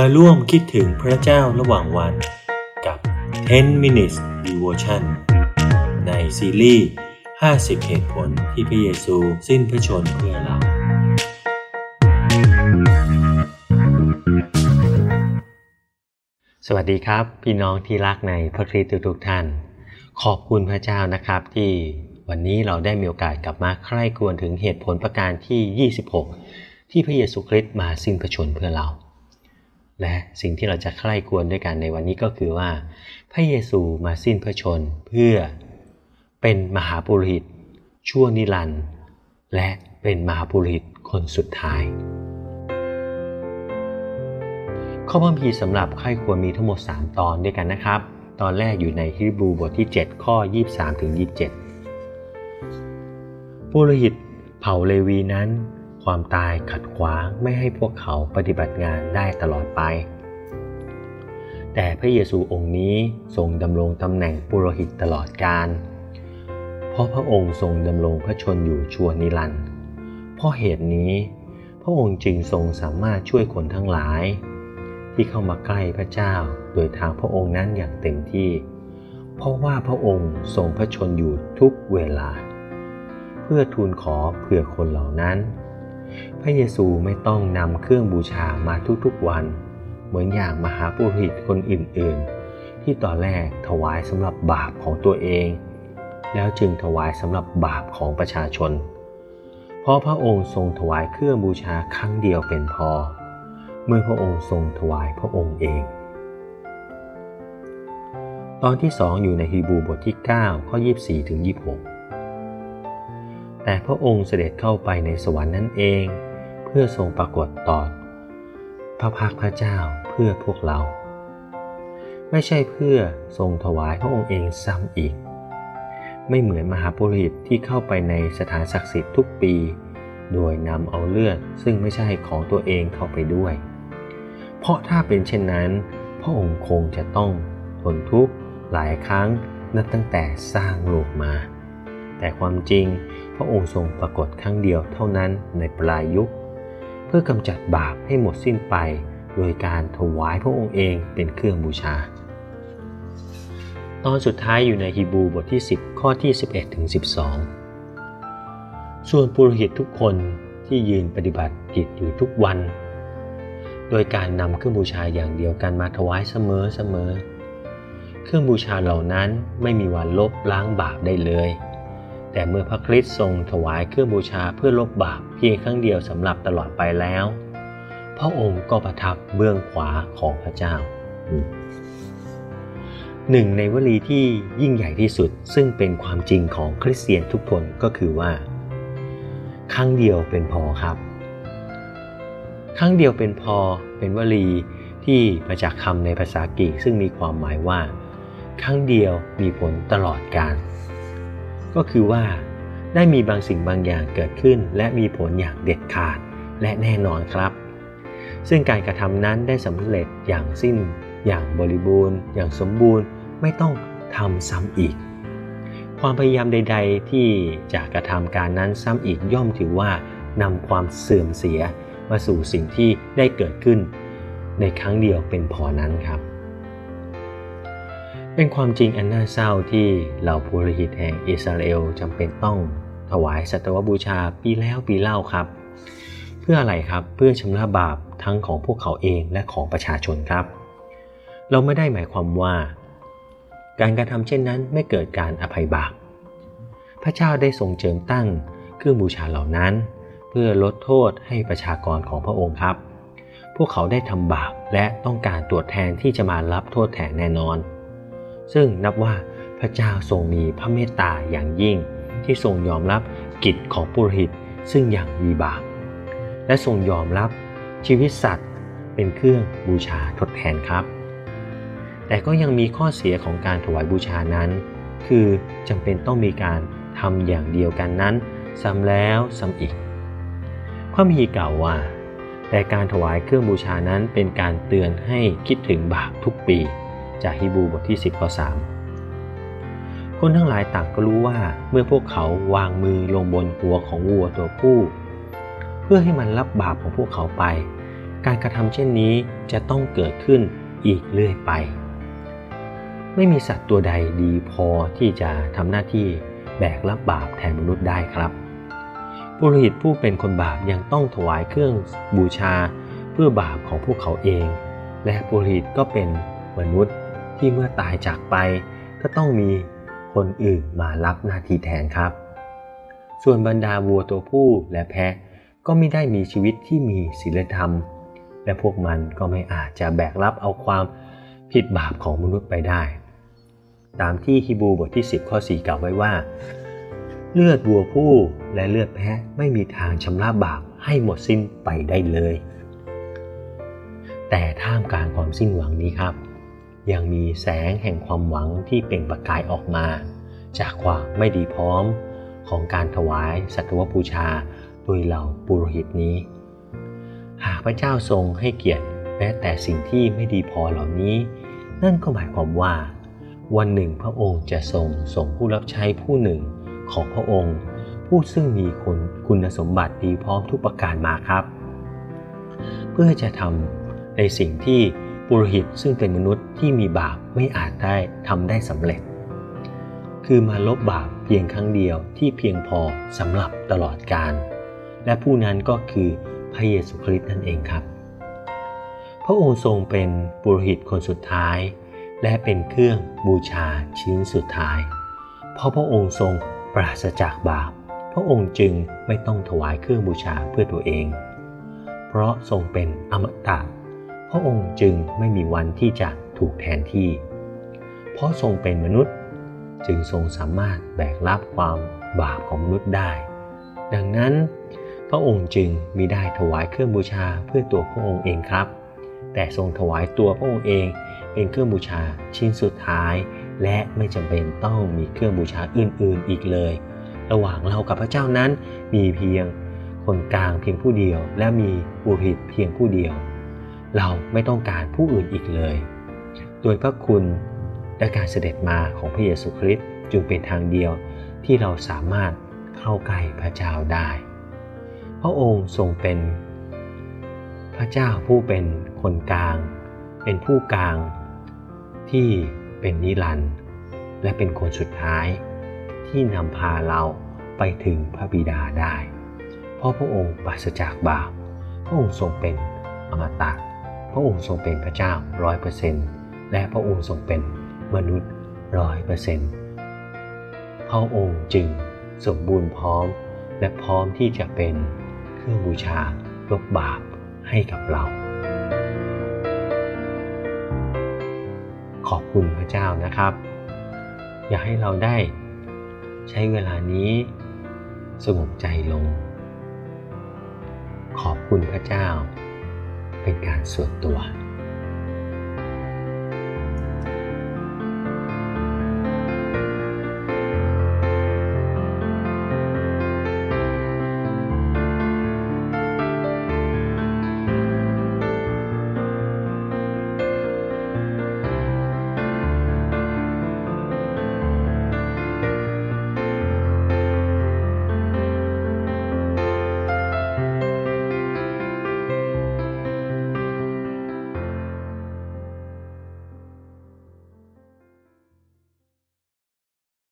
มาร่วมคิดถึงพระเจ้าระหว่างวันกับ 10 minutes devotion ในซีรีส์ 50 เหตุผลที่พระเยซูสิ้นพระชนเพื่อเรา สวัสดีครับ พี่น้องที่รักในพระคริสต์ทุกท่าน ขอบคุณพระเจ้านะครับที่วันนี้เราได้มีโอกาสกลับมาใคร่ควรถึงเหตุผลประการที่ 26 ที่พระเยซูคริสต์มาสิ้นพระชนเพื่อเรา และสิ่งที่เราจะใคร่ควรด้วยกันในวันนี้ก็คือว่า พระเยซูมาสิ้นพระชนเพื่อเป็นมหาปุโรหิต ชั่วนิรันดร์และเป็นมหาปุโรหิตคนสุดท้าย ข้อพระคัมภีสำหรับใคร่ควรมีทั้งหมด 3 ตอนด้วยกันนะครับ ตอนแรกอยู่ในฮิบรูบทที่ 7 ข้อ 23ถึง27ปุโรหิตเผ่าเลวีนั้น ความตายขัดขวางไม่ให้พวกเขาปฏิบัติงานได้ตลอดไป แต่พระเยซูองค์นี้ทรงดำรงตำแหน่งปุโรหิตตลอดกาล เพราะพระองค์ทรงดำรงพระชนอยู่ชั่วนิรันดร์ เพราะเหตุนี้ พระองค์จึงทรงสามารถช่วยคนทั้งหลาย ที่เข้ามาใกล้พระเจ้าโดยทางพระองค์นั้นอย่างเต็มที่ เพราะว่าพระองค์ทรงพระชนอยู่ทุกเวลา เพื่อทูลขอเผื่อคนเหล่านั้น พระเยซูไม่ต้องนำเครื่องบูชามาทุกๆวัน เหมือนอย่างมหาปุโรหิตคนอื่นๆ ที่ตอนแรกถวายสำหรับบาปของตัวเอง แล้วจึงถวายสำหรับบาปของประชาชน เพราะพระองค์ทรงถวายเครื่องบูชาครั้งเดียวเป็นพอ เมื่อพระองค์ทรงถวายพระองค์เอง ตอนที่สองอยู่ในฮีบูบทที่9ข้อ 24ถึง26 แต่พระองค์เสด็จเข้าไปในสวรรค์นั่นเอง เพื่อทรงปรากฏต่อพระพักพระเจ้าเพื่อพวกเรา ไม่ใช่เพื่อทรงถวายพระองค์เองซ้ำอีก ไม่เหมือนมหาปุโรหิตที่เข้าไปในสถานศักดิ์สิทธิ์ทุกปี โดยนำเอาเลือดซึ่งไม่ใช่ของตัวเองเข้าไปด้วย เพราะถ้าเป็นเช่นนั้น พระองค์คงจะต้องทนทุกข์หลายครั้งนับตั้งแต่สร้างโลกมา แต่ความจริงพระองค์ทรงปรากฏครั้งเดียวเท่านั้นในปลายยุค เพื่อกำจัดบาปให้หมดสิ้นไป โดยการถวายพระองค์เองเป็นเครื่องบูชา ตอนสุดท้ายอยู่ในฮีบูบทที่ 10 ข้อที่ 11ถึง12 ส่วนปุโรหิตทุกคนที่ยืนปฏิบัติกิจอยู่ทุกวัน โดยการนำเครื่องบูชาอย่างเดียวกันมาถวายเสมอเสมอ เครื่องบูชาเหล่านั้นไม่มีวันลบล้างบาปได้เลย แต่เมื่อพระคริสต์ทรงถวายเครื่องบูชาเพื่อลบบาปเพียงครั้งเดียวสำหรับตลอดไปแล้ว พระองค์ก็ประทับเบื้องขวาของพระเจ้าหนึ่งในวลีที่ยิ่งใหญ่ที่สุดซึ่งเป็นความจริงของคริสเตียนทุกคนก็คือว่า ครั้งเดียวเป็นพอครับ ครั้งเดียวเป็นพอเป็นวลีที่มาจากคำในภาษากรีกซึ่งมีความหมายว่า ครั้งเดียวมีผลตลอดกาล ก็คือว่า ได้มีบางสิ่งบางอย่างเกิดขึ้น และมีผลอย่างเด็ดขาดและแน่นอนครับ ซึ่งการกระทำนั้นได้สำเร็จอย่างสิ้น อย่างบริบูรณ์ อย่างสมบูรณ์ไม่ต้องทำซ้ำอีก ความพยายามใด ๆ ที่จะกระทำการนั้นซ้ำอีกย่อมถือว่านำความเสื่อมเสียมาสู่สิ่งที่ได้เกิดขึ้น ในครั้งเดียวเป็นพอนั้นครับ เป็นความจริงอันน่าเศร้าที่เหล่าปุโรหิตแห่งอิสราเอลจำเป็นต้องถวายสัตวบูชาปีแล้วปีเล่าครับ เพื่ออะไรครับเพื่อชำระบาปทั้งของพวกเขาเองและของประชาชนครับ เราไม่ได้หมายความว่า การกระทำเช่นนั้นไม่เกิดการอภัยบาปพระเจ้าได้ทรงเจิมตั้งเครื่องบูชาเหล่านั้น เพื่อลดโทษให้ประชากรของพระองค์ครับ พวกเขาได้ทำบาปและต้องการตรวจแทนที่จะมารับโทษแทนแน่นอน ซึ่งนับว่าพระเจ้าทรงมีพระเมตตาอย่างยิ่ง ที่ทรงยอมรับกิจของปุโรหิตซึ่งอย่างมีบาปและทรงยอมรับชีวิตสัตว์เป็นเครื่องบูชาทดแทนครับ แต่ก็ยังมีข้อเสียของการถวายบูชานั้น คือจำเป็นต้องมีการทำอย่างเดียวกันนั้นซ้ำแล้วซ้ำอีกพระมีกล่าวว่า แต่การถวายเครื่องบูชานั้นเป็นการเตือนให้คิดถึงบาปทุกปี จากฮีบูบทที่ 10ข้อ3คนทั้งหลายต่างก็รู้ว่าเมื่อพวกเขาวางมือลงบนหัวของวัวตัวผู้ เพื่อให้มันรับบาปของพวกเขาไป การกระทำเช่นนี้จะต้องเกิดขึ้นอีกเรื่อยไป ไม่มีสัตว์ตัวใดดีพอที่จะทำหน้าที่แบกรับบาปแทนมนุษย์ได้ครับปุโรหิตผู้เป็นคนบาปยังต้องถวายเครื่องบูชาเพื่อบาปของพวกเขาเอง และปุโรหิตก็เป็นมนุษย์ ที่เมื่อตายจากไปก็ต้องมีคนอื่นมารับหน้าที่แทนครับ ส่วนบรรดาวัวตัวผู้และแพะก็ไม่ได้มีชีวิตที่มีศีลธรรม และพวกมันก็ไม่อาจจะแบกรับเอาความผิดบาปของมนุษย์ไปได้ ตามที่ฮีบรูบทที่ 10 ข้อ 4 กล่าวไว้ว่า เลือดวัวผู้และเลือดแพะไม่มีทางชำระบาปให้หมดสิ้นไปได้เลย แต่ท่ามกลางความสิ้นหวังนี้ครับ ยังมีแสงแห่งความหวังที่เปล่งประกายออกมา จากความไม่ดีพร้อมของการถวายสัตวบูชาโดยเหล่าปุโรหิตนี้ หากพระเจ้าทรงให้เกียรติแม้แต่สิ่งที่ไม่ดีพอเหล่านี้ นั่นก็หมายความว่า วันหนึ่งพระองค์จะทรงส่งผู้รับใช้ผู้หนึ่งของพระองค์ ผู้ซึ่งมีคุณคุณสมบัติดีพร้อมทุกประการมาครับ เพื่อจะทำในสิ่งที่ ปุโรหิตซึ่งเป็นมนุษย์ที่มีบาปไม่อาจได้ทำได้สำเร็จ คือมาลบบาปเพียงครั้งเดียวที่เพียงพอสำหรับตลอดกาลและผู้นั้นก็คือพระเยซูคริสต์นั่นเองครับ พระองค์ทรงเป็นปุโรหิตคนสุดท้าย และเป็นเครื่องบูชาชิ้นสุดท้าย เพราะพระองค์ทรงปราศจากบาป พระองค์จึงไม่ต้องถวายเครื่องบูชาเพื่อตัวเอง เพราะทรงเป็นอมตะ ระองค์จึงไม่มีวันที่จะถูกแทนที่ เพราะทรงเป็นมนุษย์จึงทรงสามารถแบกรับความบาปของมนุษย์ได้ ดังนั้นพระองค์จึงมิได้ถวายเครื่องบูชาเพื่อตัวพระองค์เองครับ แต่ทรงถวายตัวพระองค์เองเป็นเครื่องบูชาชิ้นสุดท้าย และไม่จำเป็นต้องมีเครื่องบูชาอื่นๆอีกเลย ระหว่างเรากับพระเจ้านั้นมีเพียงคนกลางเพียงผู้เดียว และมีบุริตเพียงผู้เดียว เราไม่ต้องการผู้อื่นอีกเลย โดยพระคุณและการเสด็จมาของพระเยซูคริสต์จึงเป็นทางเดียวที่เราสามารถเข้าใกล้พระเจ้าได้ พระองค์ทรงเป็นพระเจ้าผู้เป็นคนกลาง เป็นผู้กลางที่เป็นนิรันดร์และเป็นคนสุดท้ายที่นำพาเราไปถึงพระบิดาได้ เพราะพระองค์ปราศจากบาป พระองค์ทรงเป็นอมตะ พระองค์ทรงเป็นพระเจ้าร้อยเปอร์เซนต์และพระองค์ทรงเป็นมนุษย์ร้อยเปอร์เซนต์พระองค์จึงสมบูรณ์พร้อมและพร้อมที่จะเป็นเครื่องบูชาลบบาปให้กับเรา ขอบคุณพระเจ้านะครับ อยากให้เราได้ใช้เวลานี้สงบใจลง ขอบคุณพระเจ้า เป็นการส่วนตัว